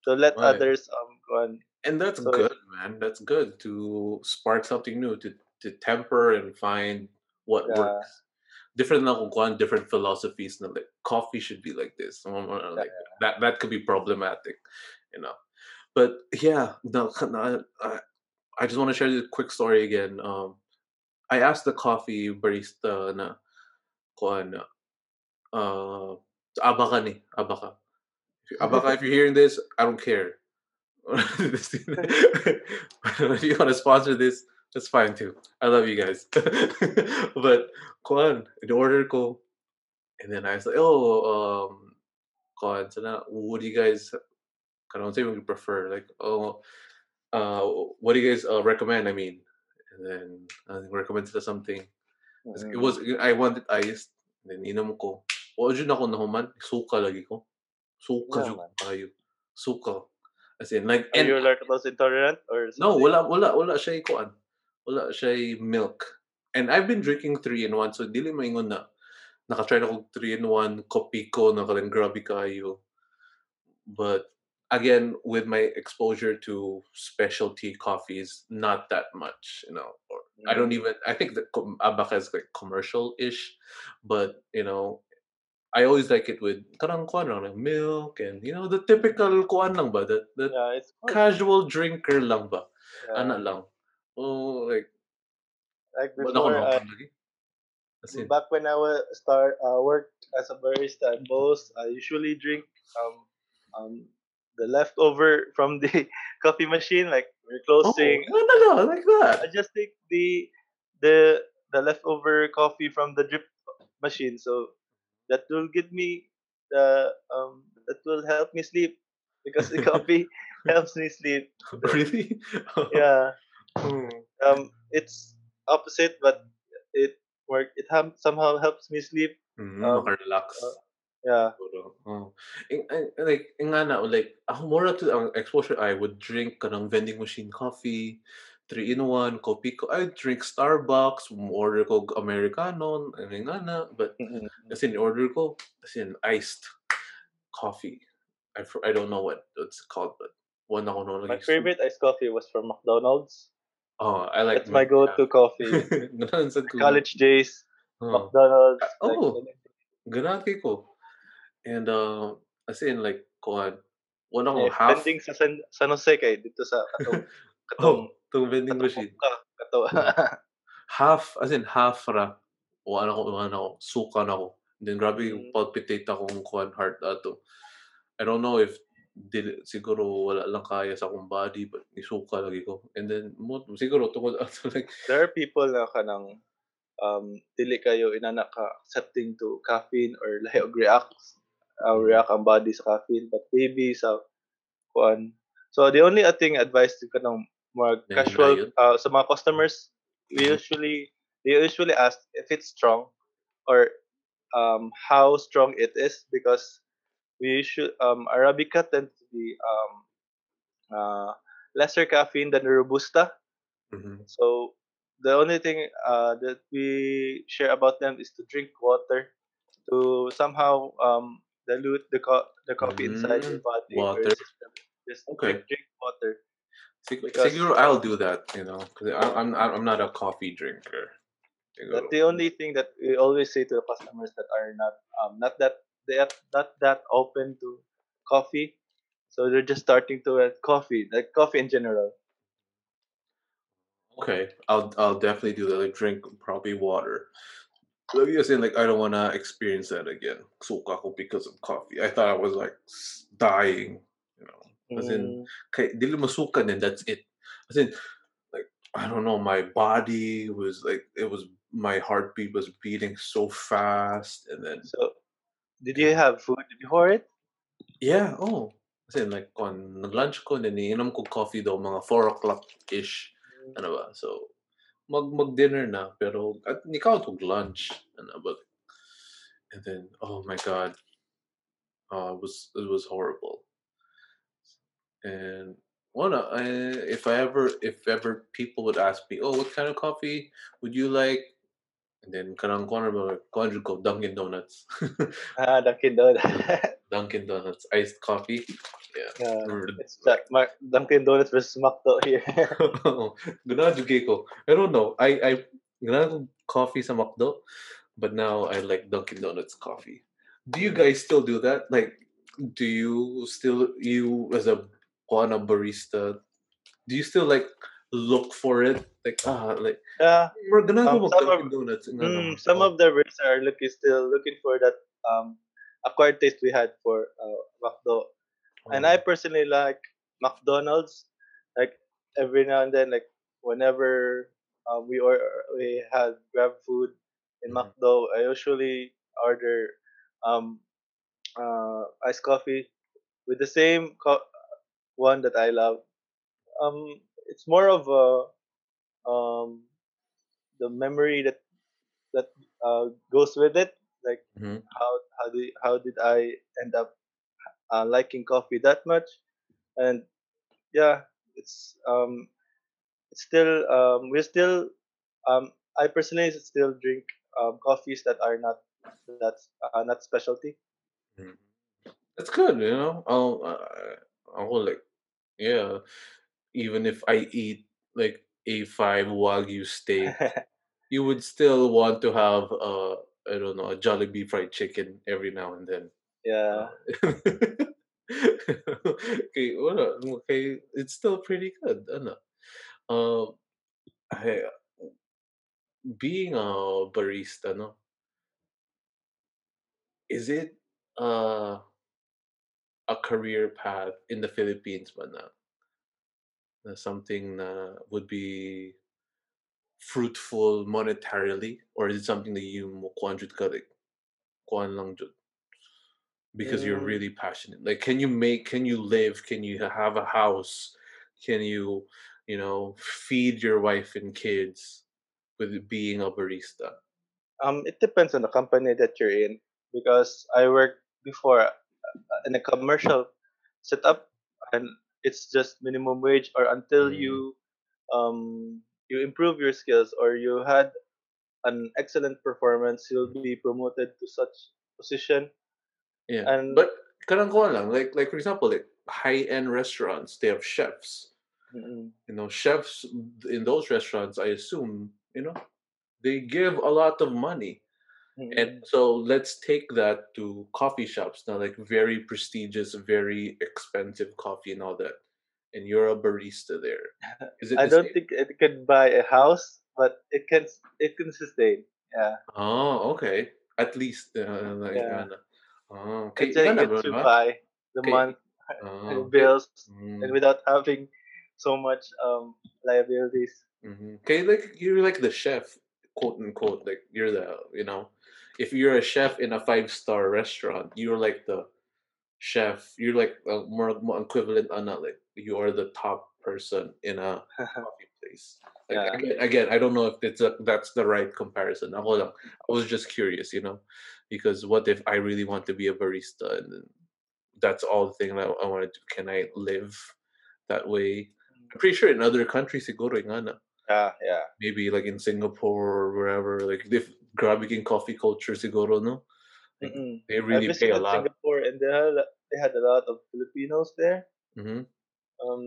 Speaker 2: to let
Speaker 1: Right.
Speaker 2: others um go on.
Speaker 1: and that's
Speaker 2: so-
Speaker 1: good, man. That's good to spark something new, to to temper and find what
Speaker 2: Yeah.
Speaker 1: works. Different kung kuan, different philosophies. Na like coffee should be like this. Like that. That could be problematic, you know. But yeah, no, no, I, I just want to share this quick story again. Um, I asked the coffee barista na kuan uh Abaca ni Abaca. Abaca, if you're hearing this, I don't care. if you want to sponsor this, that's fine too. I love you guys. but kuan, in order ko, and then I was like, oh, um, kuan, sana, what do you guys, kind say what you prefer? Like, oh, uh, what do you guys uh, recommend? I mean, and then I recommend sila something. Tas It
Speaker 2: Mm.
Speaker 1: was I wanted iced. Then inom ko. O jud ako nahuman, suka lagi ko. Suka
Speaker 2: Yeah, man.
Speaker 1: kayo. Suka. As in like
Speaker 2: Are
Speaker 1: and
Speaker 2: you lactose intolerant or
Speaker 1: no,
Speaker 2: something?
Speaker 1: wala wala wala siya kuan. Wala siya milk. And I've been drinking 3 in 1 so dili maingon na naka-try na ko 3 in 1 kopiko na kalang grabe kayo. But again with my exposure to specialty coffees not that much, you know. Or I don't
Speaker 2: Mm.
Speaker 1: even. I think the Abaca is like commercial-ish, but you know, I always like it with karang kuan lang, milk and you know the typical kuan lang ba, the, the
Speaker 2: Yeah,
Speaker 1: casual drinker lang ba,
Speaker 2: Yeah.
Speaker 1: ana lang. Oh, like
Speaker 2: Like before, I.
Speaker 1: As
Speaker 2: back when I was start uh, worked as a barista at Bo's, I usually drink um um the leftover from the coffee machine. Like we're
Speaker 1: oh,
Speaker 2: closing,
Speaker 1: no, no, no, like that.
Speaker 2: I just take the the the leftover coffee from the drip machine, so that will give me the um that will help me sleep because the coffee helps me sleep.
Speaker 1: really?
Speaker 2: Yeah,
Speaker 1: Oh.
Speaker 2: um, it's opposite, but it work. It ham- somehow helps me sleep.
Speaker 1: Mm,
Speaker 2: Um,
Speaker 1: makarelax.
Speaker 2: uh, Yeah,
Speaker 1: oh. Like, yung nga na, like, ako more to ang exposure, I would drink kanang vending machine coffee, 3-in-1, Kopiko, I drink Starbucks, order ko Americano, ano nga na, but, as in, order ko, as in, iced coffee. I, I don't know what it's called, but one ako nung
Speaker 2: my favorite iced coffee was from McDonald's.
Speaker 1: Oh, I like
Speaker 2: That's my go-to coffee.
Speaker 1: Ganun sa ko.
Speaker 2: College days,
Speaker 1: Oh.
Speaker 2: McDonald's.
Speaker 1: Ah,
Speaker 2: like,
Speaker 1: oh. Ganun kay ko. And, uh, as in, like, kuhan, one ako
Speaker 2: eh,
Speaker 1: half,
Speaker 2: vending sa San, San Jose kay dito sa katong katong
Speaker 1: oh, itong vending
Speaker 2: katong
Speaker 1: machine.
Speaker 2: ka, kato.
Speaker 1: half, as in half ra, ano ko, ano ko, suka na ko. Then grabe yung
Speaker 2: Mm.
Speaker 1: palpitate akong kuhan heart ato. I don't know if dili, siguro wala lang kaya sa akong body but nisuka lagi ko. And then mo siguro tungod ato like
Speaker 2: There are people na kanang um dili kayo inana ka accepting to caffeine or lahi og react uh, react ang body sa caffeine but maybe sa kuan. So the only thing advice to kanang more casual uh, sa mga customers we
Speaker 1: Mhm.
Speaker 2: usually they usually ask if it's strong or um how strong it is because we should um arabica tends to be um uh lesser caffeine than robusta
Speaker 1: mhm.
Speaker 2: so the only thing uh, that we share about them is to drink water to somehow um, dilute the co- the coffee inside your
Speaker 1: Mm,
Speaker 2: body
Speaker 1: water.
Speaker 2: system. Just drink
Speaker 1: Okay.
Speaker 2: drink water because
Speaker 1: Siguro I'll do that, you know, because I'm I'm not a coffee drinker.
Speaker 2: But
Speaker 1: Siguro.
Speaker 2: the only thing that we always say to the customers that are not um not that they are not that open to coffee, so they're just starting to at coffee, like coffee in general.
Speaker 1: Okay, I'll I'll definitely do that. Like drink probably water. Like you saying, like I don't wanna experience that again. Ako because of coffee. I thought I was like dying, you know. As in,
Speaker 2: Mm,
Speaker 1: kay, dili masukan and that's it. As in, like I don't know, my body was like it was my heartbeat was beating so fast, and then
Speaker 2: so, did you have food before it?
Speaker 1: yeah, oh, as in like on nag-lunch ko, ininom ko coffee daw mga four o'clock ish.
Speaker 2: Mm,
Speaker 1: ano ba? So, mag mag-dinner na, pero at ikaw tog lunch, ba? And then, oh my God, uh, it was it was horrible. And wanna, I, if I ever if ever people would ask me, oh, what kind of coffee would you like? And then kanang corner ba, corner ko Dunkin' Donuts,
Speaker 2: Ah, Dunkin' Donuts.
Speaker 1: Dunkin' Donuts iced coffee. Yeah. Or-
Speaker 2: it's that Mar- Dunkin' Donuts versus McDo here.
Speaker 1: Ganahan jud ko. I don't know. I I ko coffee sa McDo, but now I like Dunkin' Donuts coffee. Do you guys still do that? Like, do you still you as a Juana barista? Do you still like look for it? Like ah, like
Speaker 2: yeah,
Speaker 1: we're gonna
Speaker 2: Um,
Speaker 1: go
Speaker 2: some
Speaker 1: Dunkin'
Speaker 2: of-
Speaker 1: Donuts.
Speaker 2: mm, some of the barista are looking still looking for that um acquired taste we had for uh, McDo. And
Speaker 1: oh.
Speaker 2: I personally like McDonald's. Like every now and then, like whenever um, we or we had grab food in
Speaker 1: Mhm.
Speaker 2: McDo, I usually order um, uh, iced coffee with the same co- one that I love. Um, it's more of a um, the memory that that uh, goes with it. Like
Speaker 1: Mhm.
Speaker 2: how how do how did I end up uh, liking coffee that much? And yeah, it's um it's still um we're still um I personally still drink um coffees that are not that uh, not specialty.
Speaker 1: Mhm. That's good, you know. I'll uh, I'll like yeah. Even if I eat like a five wagyu steak. you would still want to have uh I don't know a Jollibee fried chicken every now and then.
Speaker 2: yeah.
Speaker 1: Uh, okay, wala, okay, it's still pretty good. Ano? Um, I, being a barista, no, is it uh a career path in the Philippines but na, na something na would be fruitful monetarily, or is it something that you mo kuan jud ka like kuan lang jud? because you're
Speaker 2: Mm,
Speaker 1: really passionate? Like can you make can you live? Can you have a house? Can you you know feed your wife and kids with being a barista?
Speaker 2: Um, it depends on the company that you're in because I worked before uh, in a commercial setup and it's just minimum wage or until
Speaker 1: Mm,
Speaker 2: you um you improve your skills or you had an excellent performance you'll be promoted to such position.
Speaker 1: Yeah
Speaker 2: and
Speaker 1: but kanang kuan lang like like for example like high end restaurants they have chefs.
Speaker 2: Mm,
Speaker 1: you know chefs in those restaurants i assume you know they give a lot of money.
Speaker 2: Mm,
Speaker 1: and so let's take that to coffee shops now like very prestigious very expensive coffee and all that and you're a barista there. Is it
Speaker 2: I
Speaker 1: the
Speaker 2: don't
Speaker 1: same?
Speaker 2: think it can buy a house but it can it can sustain yeah.
Speaker 1: Oh okay. At least uh, like
Speaker 2: yeah.
Speaker 1: ano. oh okay.
Speaker 2: It's a
Speaker 1: gana
Speaker 2: it
Speaker 1: bro
Speaker 2: buy the
Speaker 1: okay.
Speaker 2: month
Speaker 1: oh okay.
Speaker 2: bills
Speaker 1: mm,
Speaker 2: and without having so much um liabilities.
Speaker 1: Mhm. okay like you're like the chef quote unquote like you're the you know. If you're a chef in a five star restaurant you're like the chef you're like uh, more, more equivalent on like you are the top person in a coffee place. Like
Speaker 2: yeah
Speaker 1: again, again, I don't know if it's a, that's the right comparison. Ako lang. I was just curious, you know, because what if I really want to be a barista and that's all the thing that I want to do? Can I live that way? I'm pretty sure in other countries, siguro nga Ghana.
Speaker 2: Yeah, yeah.
Speaker 1: Maybe like in Singapore or wherever, like if Grabe King coffee culture siguro, no?
Speaker 2: Mm-mm.
Speaker 1: they
Speaker 2: I
Speaker 1: really pay a
Speaker 2: visited
Speaker 1: lot.
Speaker 2: Singapore and they had a- they had a lot of Filipinos there.
Speaker 1: Mm-hmm.
Speaker 2: Um,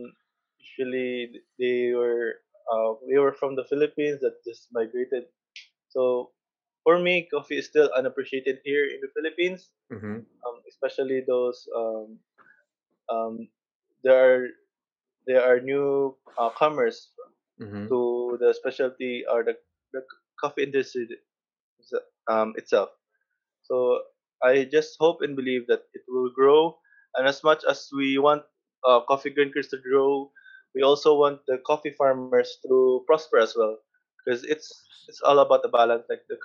Speaker 2: usually they were uh, they were from the Philippines that just migrated. So for me, coffee is still unappreciated here in the Philippines.
Speaker 1: Mm-hmm.
Speaker 2: Um, especially those um, um, there are there are new uh, comers
Speaker 1: Mm-hmm.
Speaker 2: to the specialty or the, the coffee industry um, itself. So I just hope and believe that it will grow. And as much as we want uh, coffee drinkers to grow, we also want the coffee farmers to prosper as well, because it's it's all about the balance. Like the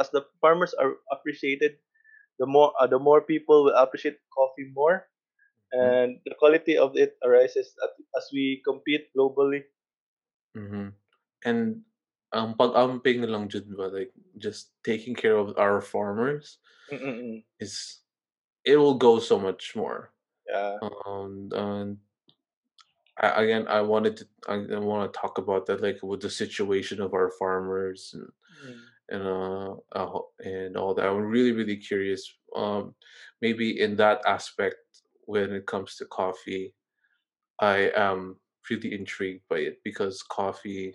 Speaker 2: as the farmers are appreciated, the more uh, the more people will appreciate coffee more, and the quality of it arises as we compete globally.
Speaker 1: Mm-hmm. And ang pag-amping na lang dyan ba, like just taking care of our farmers
Speaker 2: Mm-mm-mm.
Speaker 1: is it will go so much more.
Speaker 2: Yeah.
Speaker 1: Um, and I, again, I wanted to I, I want to talk about that, like with the situation of our farmers and
Speaker 2: Mm.
Speaker 1: and uh, uh and all that. I'm really really curious. Um, maybe in that aspect when it comes to coffee, I am really intrigued by it because coffee,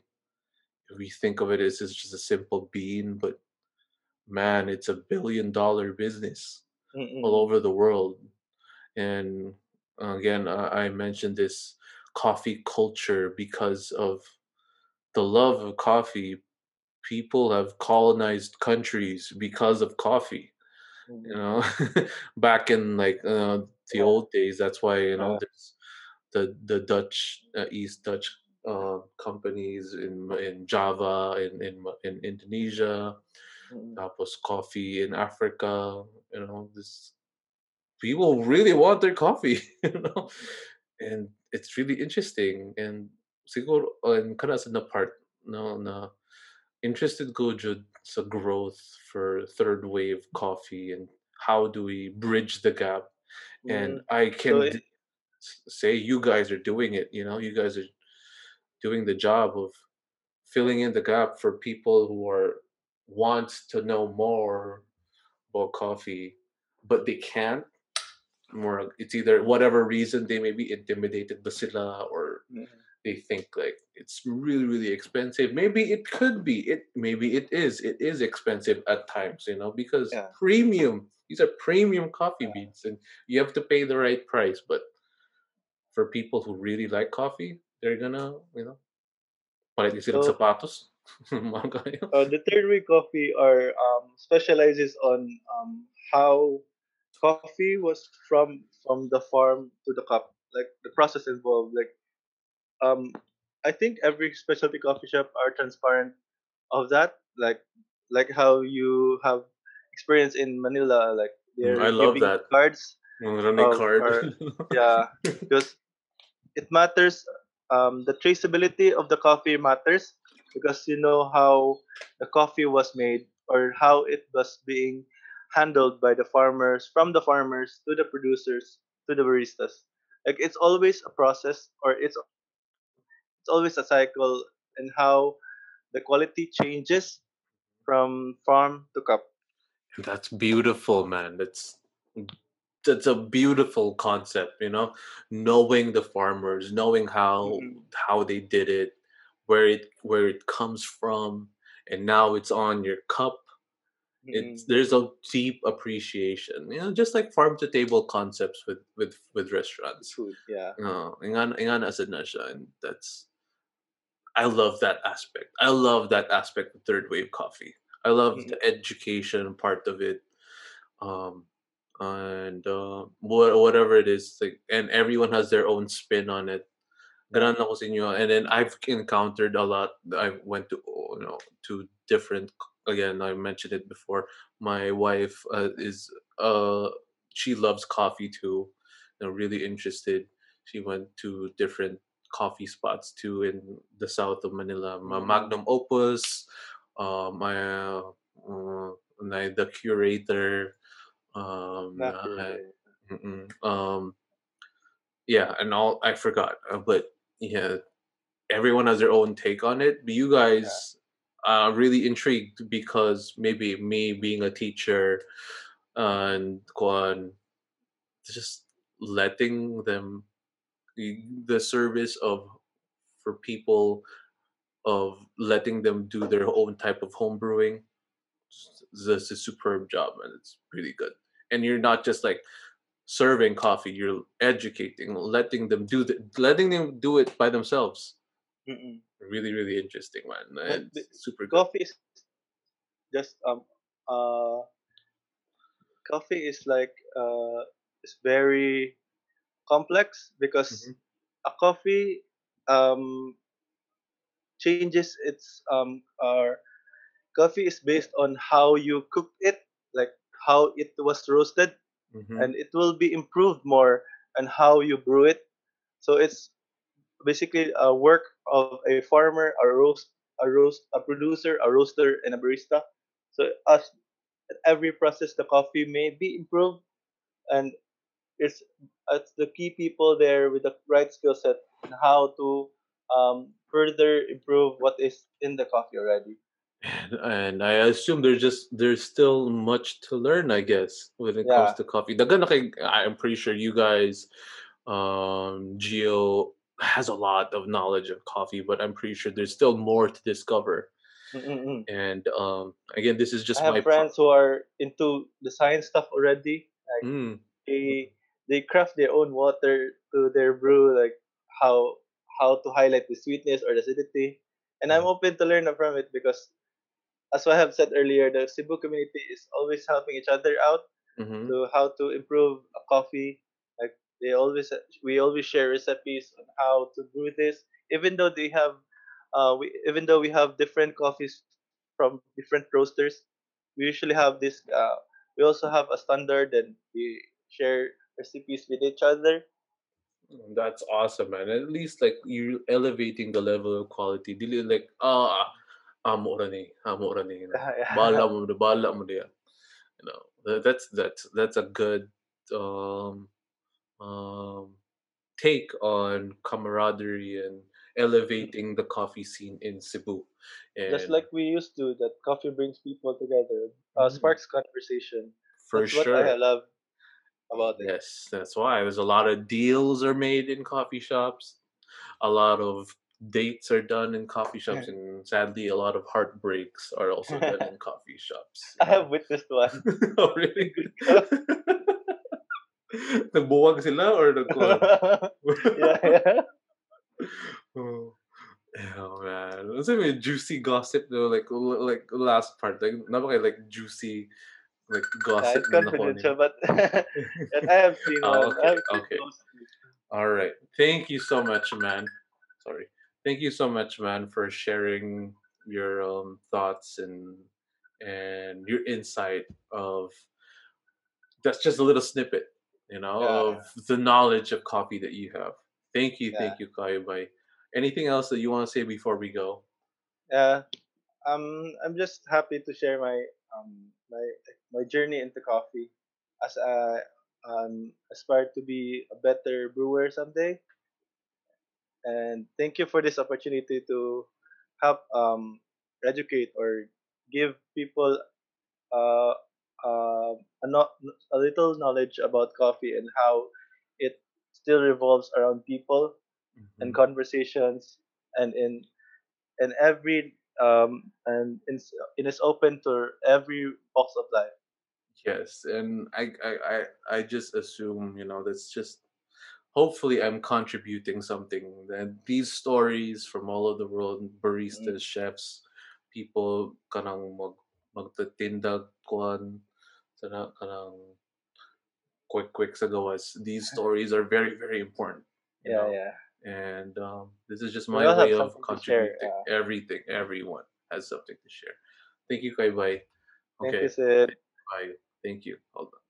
Speaker 1: we think of it as it's just a simple bean, but man, it's a billion dollar business all
Speaker 2: Mm-mm.
Speaker 1: over the world. And again, I, I mentioned this coffee culture because of the love of coffee. People have colonized countries because of coffee. You
Speaker 2: Mm.
Speaker 1: know, back in like uh, the
Speaker 2: Yeah.
Speaker 1: old days, that's why you know
Speaker 2: Yeah.
Speaker 1: there's the the Dutch uh, East Dutch uh, companies in in Java in in in Indonesia,
Speaker 2: Mm-mm.
Speaker 1: tapos coffee in Africa. You know, this people really want their coffee. You know, and it's really interesting. And siguro and kana sa na part no na interested ko jud sa growth for third wave coffee and how do we bridge the gap and
Speaker 2: Mm.
Speaker 1: I
Speaker 2: So
Speaker 1: can
Speaker 2: it,
Speaker 1: say you guys are doing it. You know, you guys are doing the job of filling in the gap for people who are want to know more about coffee, but they can't. More, it's either whatever reason they may be intimidated ba sila or
Speaker 2: mm,
Speaker 1: they think like it's really really expensive. Maybe it could be. It maybe it is. It is expensive at times, you know, because
Speaker 2: yeah.
Speaker 1: premium. These are premium coffee
Speaker 2: Yeah.
Speaker 1: beans, and you have to pay the right price. But for people who really like coffee, they're gonna, you know, palit sila
Speaker 2: So
Speaker 1: sapatos. Ganyan.
Speaker 2: uh, the third wave coffee are um, specializes on um, how coffee was from from the farm to the cup, like the process involved. Like um, I think every specialty coffee shop are transparent of that. Like like how you have experience in Manila, like
Speaker 1: Mm,
Speaker 2: they're
Speaker 1: I love
Speaker 2: giving
Speaker 1: that.
Speaker 2: cards
Speaker 1: running card.
Speaker 2: or yeah because it matters um, the traceability of the coffee matters because you know how the coffee was made or how it was being handled by the farmers from the farmers to the producers to the baristas like it's always a process or it's it's always a cycle and how the quality changes from farm to cup
Speaker 1: That's beautiful, man. That's that's a beautiful concept, you know, knowing the farmers, knowing how
Speaker 2: Mm-mm.
Speaker 1: how they did it, where it where it comes from, and now it's on your cup. It's
Speaker 2: Mm-mm.
Speaker 1: there's a deep appreciation, you know, just like farm to table concepts with with with restaurants.
Speaker 2: food yeah
Speaker 1: No, ingan ingan as na siya, and that's I love that aspect. I love that aspect of third wave coffee. I love
Speaker 2: Mm-mm.
Speaker 1: the education part of it. Um and uh, what whatever it is, like and everyone has their own spin on it.
Speaker 2: yeah
Speaker 1: Ganun ako sa inyo. And then I've encountered a lot. I went to oh, you know to different. Again, I mentioned it before. My wife uh, is uh she loves coffee too. You know, really interested. She went to different coffee spots too in the south of Manila. Ma-
Speaker 2: Mm-mm.
Speaker 1: Magnum Opus, uh, my uh, uh, my- the curator. Um,
Speaker 2: not really
Speaker 1: um, yeah, and all I forgot, uh, but yeah, everyone has their own take on it. But you guys yeah. are really intrigued because maybe me being a teacher and on just letting them the service of for people of letting them do their own type of home brewing this is a superb job and it's really good and you're not just like serving coffee you're educating letting them do the letting them do it by themselves Mm-mm. really really interesting man and super
Speaker 2: good. coffee is just um uh coffee is like uh it's very complex because mm-hmm. a coffee um changes its um coffee is based on how you cook it how it was roasted mm-hmm. and it will be improved more and how you brew it. So it's basically a work of a farmer a roast a roast a producer a roaster and a barista. So as every process the coffee may be improved and it's it's the key people there with the right skill set and how to um, further improve what is in the coffee already
Speaker 1: and, I assume there's just there's still much to learn, I guess, when it yeah. comes to coffee. I'm pretty sure you guys, um, Geo has a lot of knowledge of coffee, but I'm pretty sure there's still more to discover. Mm-mm. And um, again, this is just
Speaker 2: I have
Speaker 1: my
Speaker 2: friends who are into the science stuff already. Like mm. they they craft their own water to their brew, like how how to highlight the sweetness or the acidity. And I'm mm. open to learn from it because as I have said earlier, the Cebu community is always helping each other out mm-hmm. to how to improve a coffee. Like they always, we always share recipes on how to brew this. Even though they have, uh, we even though we have different coffees from different roasters, we usually have this. Uh, we also have a standard, and we share recipes with each other.
Speaker 1: That's awesome, man. At least like you're elevating the level of quality. Like ah, ni, amo ra ni. You know? bala mo, bala. You know, that's that's that's a good um, um, take on camaraderie and elevating the coffee scene in Cebu.
Speaker 2: And Just like we used to, that coffee brings people together, uh, mm. sparks conversation.
Speaker 1: For
Speaker 2: that's
Speaker 1: sure.
Speaker 2: What I love about
Speaker 1: it. Yes, that's why there's a lot of deals are made in coffee shops. A lot of dates are done in coffee shops, and sadly, a lot of heartbreaks are also done in coffee shops.
Speaker 2: I have witnessed one.
Speaker 1: oh, really? Nagbuwag sila or nagkuhan? yeah, yeah. Oh. Oh man, what's it juicy gossip though? Like like last part, like not okay, like juicy, like gossip.
Speaker 2: Yeah, it's confidential, but I have seen oh,
Speaker 1: one. Okay, okay. All right, thank you so much, man. Thank you so much, man, for sharing your um, thoughts and and your insight of that's just a little snippet, you know, yeah. of the knowledge of coffee that you have. Thank you, yeah. thank you, Kayubay. Anything else that you want to say before we go?
Speaker 2: Yeah, um, I'm just happy to share my um my my journey into coffee as I um aspire to be a better brewer someday and thank you for this opportunity to help um, educate or give people uh, uh, a, no- a little knowledge about coffee and how it still revolves around people mm-hmm. and conversations and in in every um, and in, it is open to every box of life
Speaker 1: yes and I, I i i just assume you know that's just hopefully I'm contributing something. And these stories from all over the world, baristas, mm. chefs, people kanang mag magtatinda kuan sana kanang quick quick sa gawas. These stories are very very important.
Speaker 2: Yeah, know? yeah.
Speaker 1: And um, this is just my way of contributing. Share. Everything, everyone has something to share. Thank you, Kai Bye.
Speaker 2: Okay. Thank you, Sid.
Speaker 1: Bye. Thank you. Hold on.